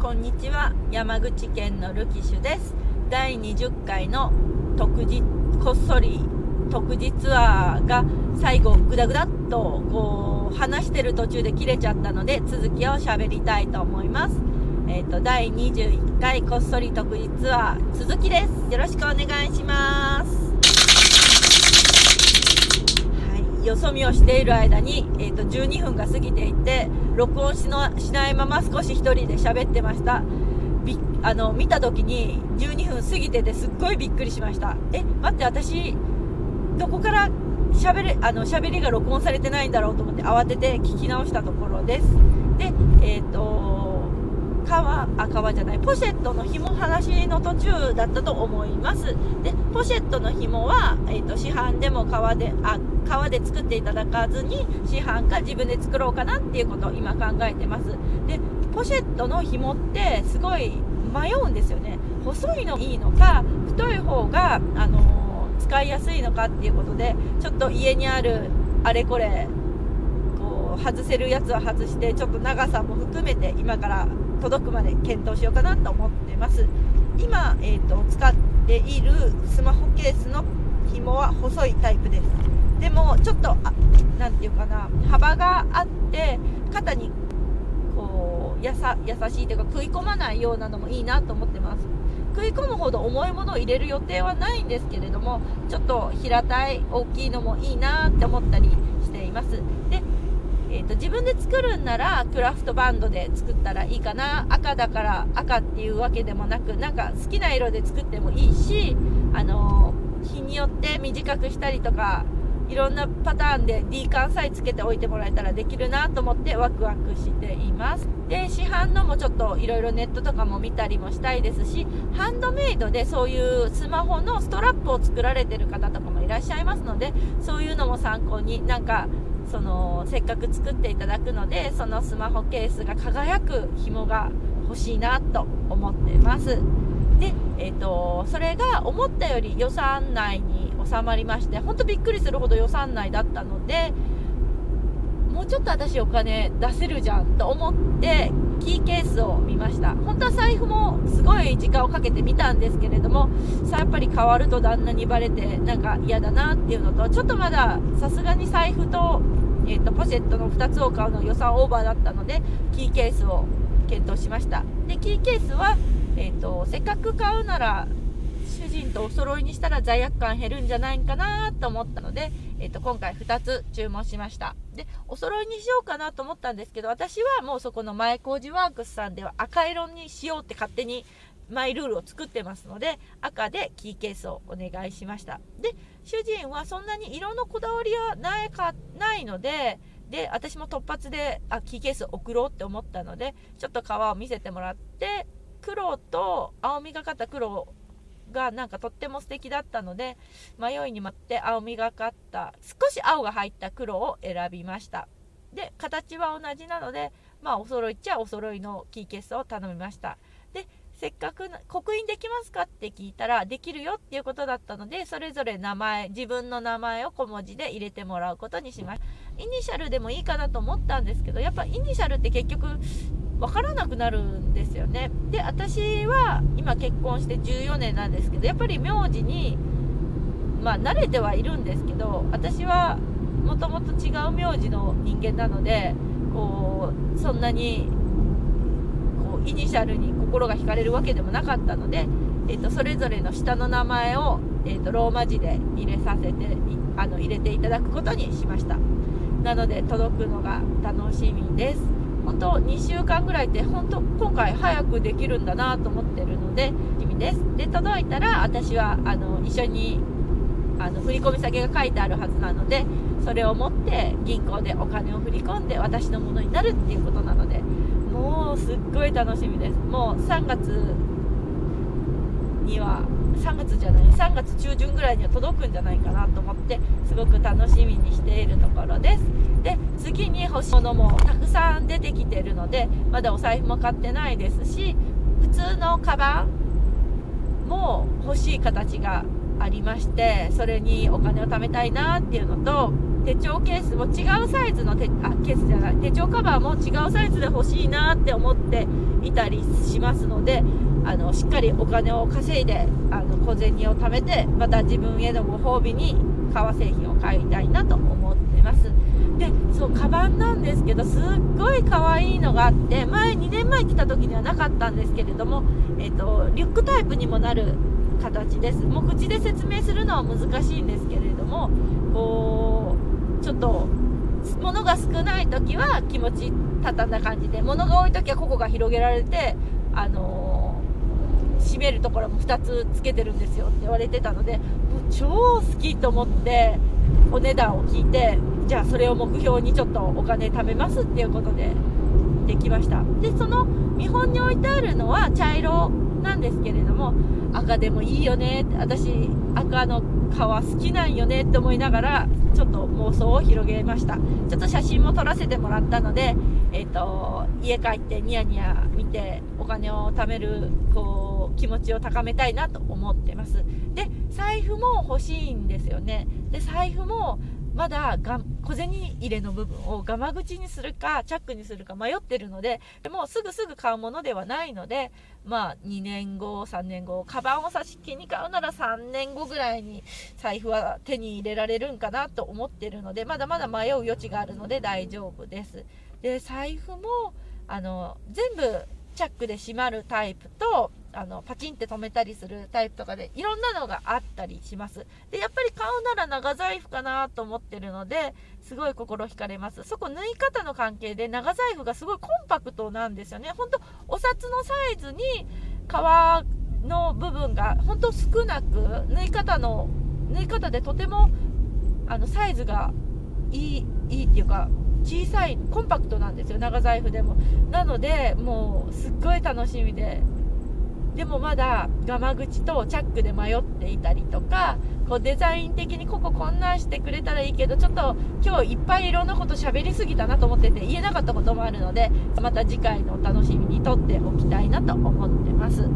こんにちは。山口県のルキシュです。第20回の特日こっそり特日ツアーが最後グダグダっとこう話してる途中で切れちゃったので続きを喋りたいと思います。えっ、ー、と第21回こっそり特日ツアー続きです。よろしくお願いします。よそ見をしている間に、えーと、12分が過ぎていて録音しのしないまま少し1人で喋ってました。びあの見た時に12分過ぎててすっごいびっくりしました。え待って私どこから喋れあの喋りが録音されてないんだろうと思って慌てて聞き直したところです。でえっ、ー、あ革じゃないポシェットの紐話の途中だったと思います。でポシェットの紐は、えーと、市販でも革であ革で作っていただかずに市販か自分で作ろうかなっていうことを今考えてます。でポシェットの紐ってすごい迷うんですよね。細いのいいのか太い方が、あのー、使いやすいのかっていうことでちょっと家にあるあれこれ外せるやつは外してちょっと長さも含めて今から届くまで検討しようかなと思ってます。今、えーと、使っているスマホケースの紐は細いタイプです。でもちょっと何て言うかな幅があって肩にこうやさ優しいというか食い込まないようなのもいいなと思ってます。食い込むほど重いものを入れる予定はないんですけれどもちょっと平たい大きいのもいいなって思ったりしています。でーと、自分で作るんならクラフトバンドで作ったらいいかな赤だから赤っていうわけでもなくなんか好きな色で作ってもいいし、あのー、日によって短くしたりとかいろんなパターンで D 缶さえつけておいてもらえたらできるなと思ってワクワクしています。で市販のもちょっといろいろネットとかも見たりもしたいですしハンドメイドでそういうスマホのストラップを作られてる方とかもいらっしゃいますのでそういうのも参考になんかそのせっかく作っていただくのでそのスマホケースが輝く紐が欲しいなと思ってます。で、えーと、それが思ったより予算内に収まりましてほんとびっくりするほど予算内だったのでもうちょっと私お金出せるじゃんと思ってキーケースを見ました。本当は財布もすごい時間をかけて見たんですけれどもさやっぱり変わると旦那にバレてなんか嫌だなっていうのとちょっとまださすがに財布と,、えーと、ポシェットの2つを買うの予算オーバーだったのでキーケースを検討しました。でキーケースは、えーとせっかく買うなら主人とお揃いにしたら罪悪感減るんじゃないかなと思ったので、えーと、今回2つ注文しました。でお揃いにしようかなと思ったんですけど私はもうそこの前工事ワークスさんでは赤色にしようって勝手にマイルールを作ってますので赤でキーケースをお願いしました。で主人はそんなに色のこだわりはないかないのでで私も突発であキーケース送ろうって思ったのでちょっと革を見せてもらって黒と青みがかった黒がなんかとっても素敵だったので迷いに待って青みがかった少し青が入った黒を選びました。で形は同じなのでまあお揃いっちゃお揃いのキーケースを頼みました。でせっかく刻印できますかって聞いたらできるよっていうことだったのでそれぞれ名前自分の名前を小文字で入れてもらうことにしました。イニシャルでもいいかなと思ったんですけどやっぱイニシャルって結局分からなくなるんですよね。で私は今結婚して14年なんですけどやっぱり名字にまあ慣れてはいるんですけど私はもともと違う名字の人間なのでこうそんなにこうイニシャルに心が惹かれるわけでもなかったので、えーと、それぞれの下の名前を、えーとローマ字で入れさせてあの入れていただくことにしました。なので届くのが楽しみです。本当2週間ぐらいって本当今回早くできるんだなと思ってるので意味です。で届いたら私はあの一緒にあの振込先が書いてあるはずなのでそれを持って銀行でお金を振り込んで私のものになるっていうことなのでもうすっごい楽しみです。もう3月には3月じゃない3月中旬ぐらいには届くんじゃないかなと思ってすごく楽しみにしているところです。で次に欲しいものもたくさん出てきてるのでまだお財布も買ってないですし普通のカバンも欲しい形がありましてそれにお金を貯めたいなっていうのと手帳ケースも違うサイズの手あケースじゃない手帳カバーも違うサイズで欲しいなって思っていたりしますのであのしっかりお金を稼いであの小銭を貯めてまた自分へのご褒美に革製品を買いたいなと思ってます。でそうカバンなんですけどすっごい可愛いのがあって前2年前来た時にはなかったんですけれども、えーと、リュックタイプにもなる形です。もう口で説明するのは難しいんですけれどもこうちょっと物が少ない時は気持ち畳んだ感じで物が多い時はここが広げられてあのー、閉めるところも2つつけてるんですよって言われてたのでもう超好きと思ってお値段を聞いてじゃあそれを目標にちょっとお金貯めますっていうことでできました。でその見本に置いてあるのは茶色なんですけれども赤でもいいよねって私赤の皮好きなんよねって思いながらちょっと妄想を広げました。ちょっと写真も撮らせてもらったので、えーと、家帰ってニヤニヤ見てお金を貯めるこう気持ちを高めたいなと思ってます。で財布も欲しいんですよね。で財布もまだが小銭入れの部分をガマ口にするかチャックにするか迷ってるのででもすぐすぐ買うものではないのでまあ2年後3年後カバンを差し気に買うなら3年後ぐらいに財布は手に入れられるんかなと思ってるのでまだまだ迷う余地があるので大丈夫です。で財布もあの全部チャックで閉まるタイプとあのパチンって止めたりするタイプとかでいろんなのがあったりします。でやっぱり買うなら長財布かなと思ってるのですごい心惹かれます。そこ縫い方の関係で長財布がすごいコンパクトなんですよね。ほんとお札のサイズに革の部分がほんと少なく縫い方の縫い方でとてもあのサイズがいいいいっていうか小さいコンパクトなんですよ。長財布でも。なのでもうすっごい楽しみででもまだガマ口とチャックで迷っていたりとかこうデザイン的にこここんなんしてくれたらいいけどちょっと今日いっぱいいろんなこと喋りすぎたなと思ってて言えなかったこともあるのでまた次回のお楽しみにとっておきたいなと思ってます。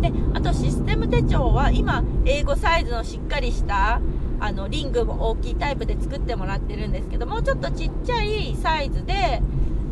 であとシステム手帳は今英語サイズのしっかりしたあのリングも大きいタイプで作ってもらってるんですけどもうちょっとちっちゃいサイズで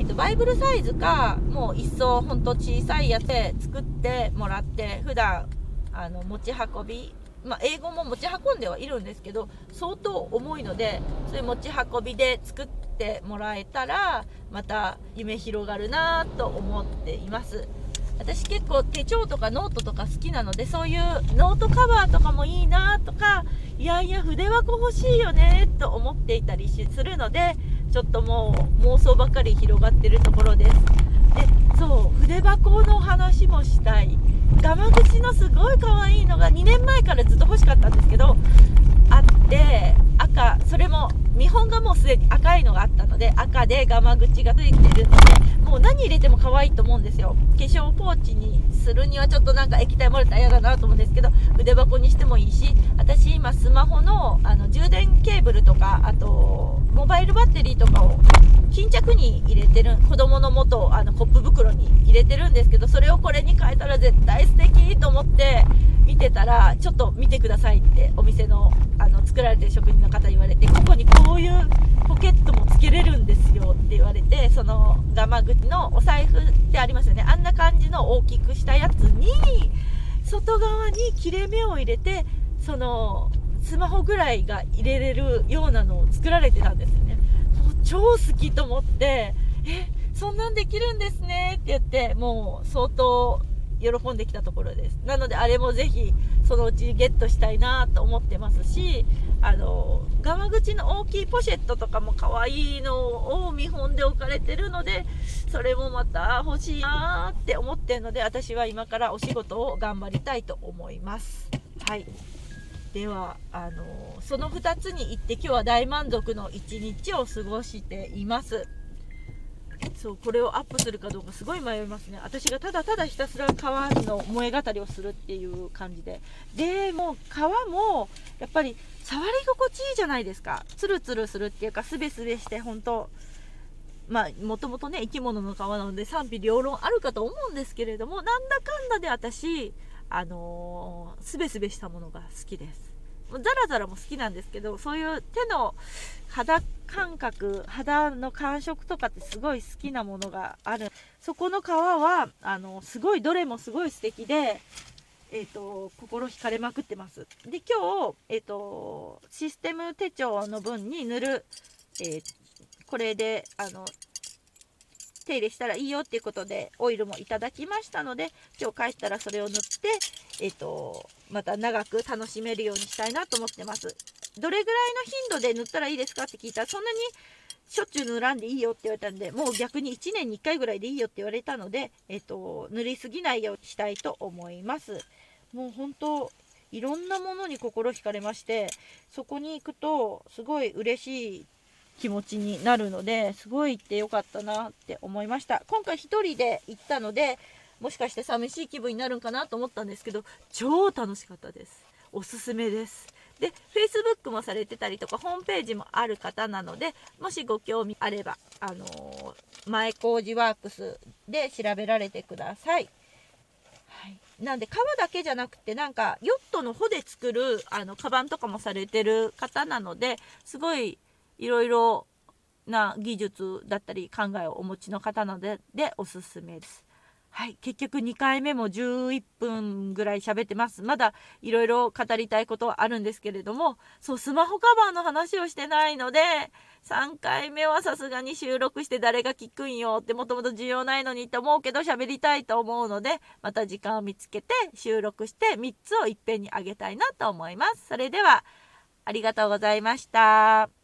えっと、バイブルサイズかもう一層ほんと小さいやつで作ってもらって普段あの持ち運びまあ、英語も持ち運んではいるんですけど相当重いのでそういう持ち運びで作ってもらえたらまた夢広がるなと思っています。私結構手帳とかノートとか好きなのでそういうノートカバーとかもいいなとかいやいや筆箱欲しいよねと思っていたりするのでちょっともう妄想ばっかり広がってるところです。でそう筆箱の話もしたい。ガマ口のすごい可愛いのが2年前からずっと欲しかったんですけどあって赤それも見本がもうすでに赤いのがあったので赤でガマ口がついてるのでもう何入れても可愛いと思うんですよ。化粧ポーチにするにはちょっとなんか液体漏れたら嫌だなと思うんですけど筆箱にしてもいいし私今スマホのあの充電ケーブルとかあとモバイルバッテリーとかを巾着に入れてる子供の元あのコップ袋に入れてるんですけどそれをこれに変えたら絶対素敵と思って見てたらちょっと見てくださいってお店のあの作られてる職人の方言われてここにこういうポケットもつけれるんですよって言われてそのガマ口のお財布ってありますよね。あんな感じの大きくしたやつに外側に切れ目を入れてそのスマホぐらいが入れれるようなのを作られてたんですよね。超好きと思ってえそんなんできるんですねって言ってもう相当喜んできたところです。なのであれもぜひそのうちゲットしたいなと思ってますしあの側口の大きいポシェットとかも可愛いのを見本で置かれてるのでそれもまた欲しいなって思ってるので私は今からお仕事を頑張りたいと思います。はい。ではあのその2つに行って今日は大満足の一日を過ごしています。そうこれをアップするかどうかすごい迷いますね。私がただただひたすら皮の萌え語りをするっていう感じで。でも皮もやっぱり触り心地いいじゃないですか。ツルツルするっていうかすべすべして本当まあもともとね生き物の皮なので賛否両論あるかと思うんですけれどもなんだかんだで私あのー、すべすべしたものが好きです。ザラザラも好きなんですけどそういう手の肌感覚肌の感触とかってすごい好きなものがある。そこの皮はあのすごいどれもすごい素敵でえーと、心惹かれまくってます。で今日、えーと、システム手帳の分に塗る、えー、これであの手入れしたらいいよっていうことでオイルもいただきましたので今日帰ったらそれを塗って、えーと、また長く楽しめるようにしたいなと思ってます。どれぐらいの頻度で塗ったらいいですかって聞いたらそんなにしょっちゅう塗らんでいいよって言われたんでもう逆に1年に1回ぐらいでいいよって言われたので、えーと塗りすぎないようにしたいと思います。もう本当いろんなものに心惹かれましてそこに行くとすごい嬉しい気持ちになるのですごい行ってよかったなって思いました。今回1人で行ったのでもしかして寂しい気分になるんかなと思ったんですけど超楽しかったです。おすすめです。で Facebook もされてたりとかホームページもある方なのでもしご興味あればあのー、前工事ワークスで調べられてください。はい、なんで革だけじゃなくてなんかヨットの帆で作るあのカバンとかもされてる方なのですごいいろいろな技術だったり考えをお持ちの方なのででおすすめです。はい、結局2回目も11分ぐらい喋ってます。まだいろいろ語りたいことはあるんですけれども、そう、スマホカバーの話をしてないので、3回目はさすがに収録して誰が聞くんよってもともと需要ないのにって思うけど喋りたいと思うので、また時間を見つけて収録して3つをいっぺんにあげたいなと思います。それでは、ありがとうございました。